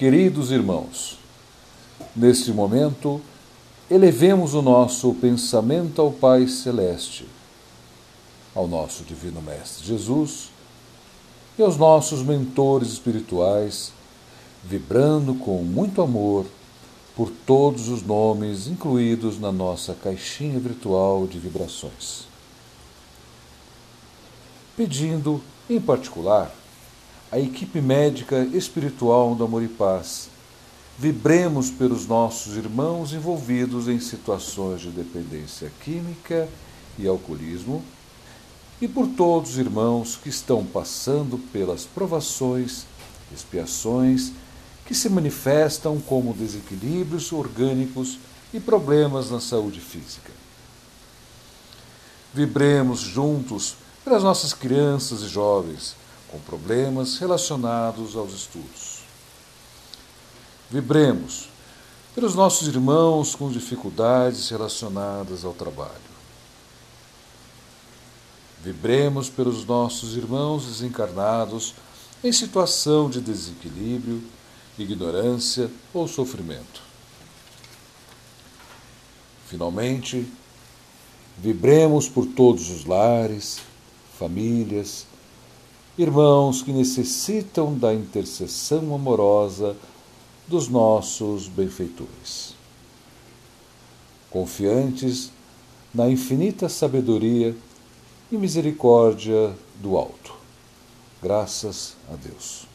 Queridos irmãos, neste momento, elevemos o nosso pensamento ao Pai Celeste, ao nosso Divino Mestre Jesus e aos nossos mentores espirituais, vibrando com muito amor por todos os nomes incluídos na nossa caixinha virtual de vibrações. Pedindo, em particular, a equipe médica espiritual do Amor e Paz. Vibremos pelos nossos irmãos envolvidos em situações de dependência química e alcoolismo e por todos os irmãos que estão passando pelas provações, expiações que se manifestam como desequilíbrios orgânicos e problemas na saúde física. Vibremos juntos pelas nossas crianças e jovens com problemas relacionados aos estudos. Vibremos pelos nossos irmãos com dificuldades relacionadas ao trabalho. Vibremos pelos nossos irmãos desencarnados em situação de desequilíbrio, ignorância ou sofrimento. Finalmente, vibremos por todos os lares, famílias, irmãos que necessitam da intercessão amorosa dos nossos benfeitores. Confiantes na infinita sabedoria e misericórdia do alto. Graças a Deus.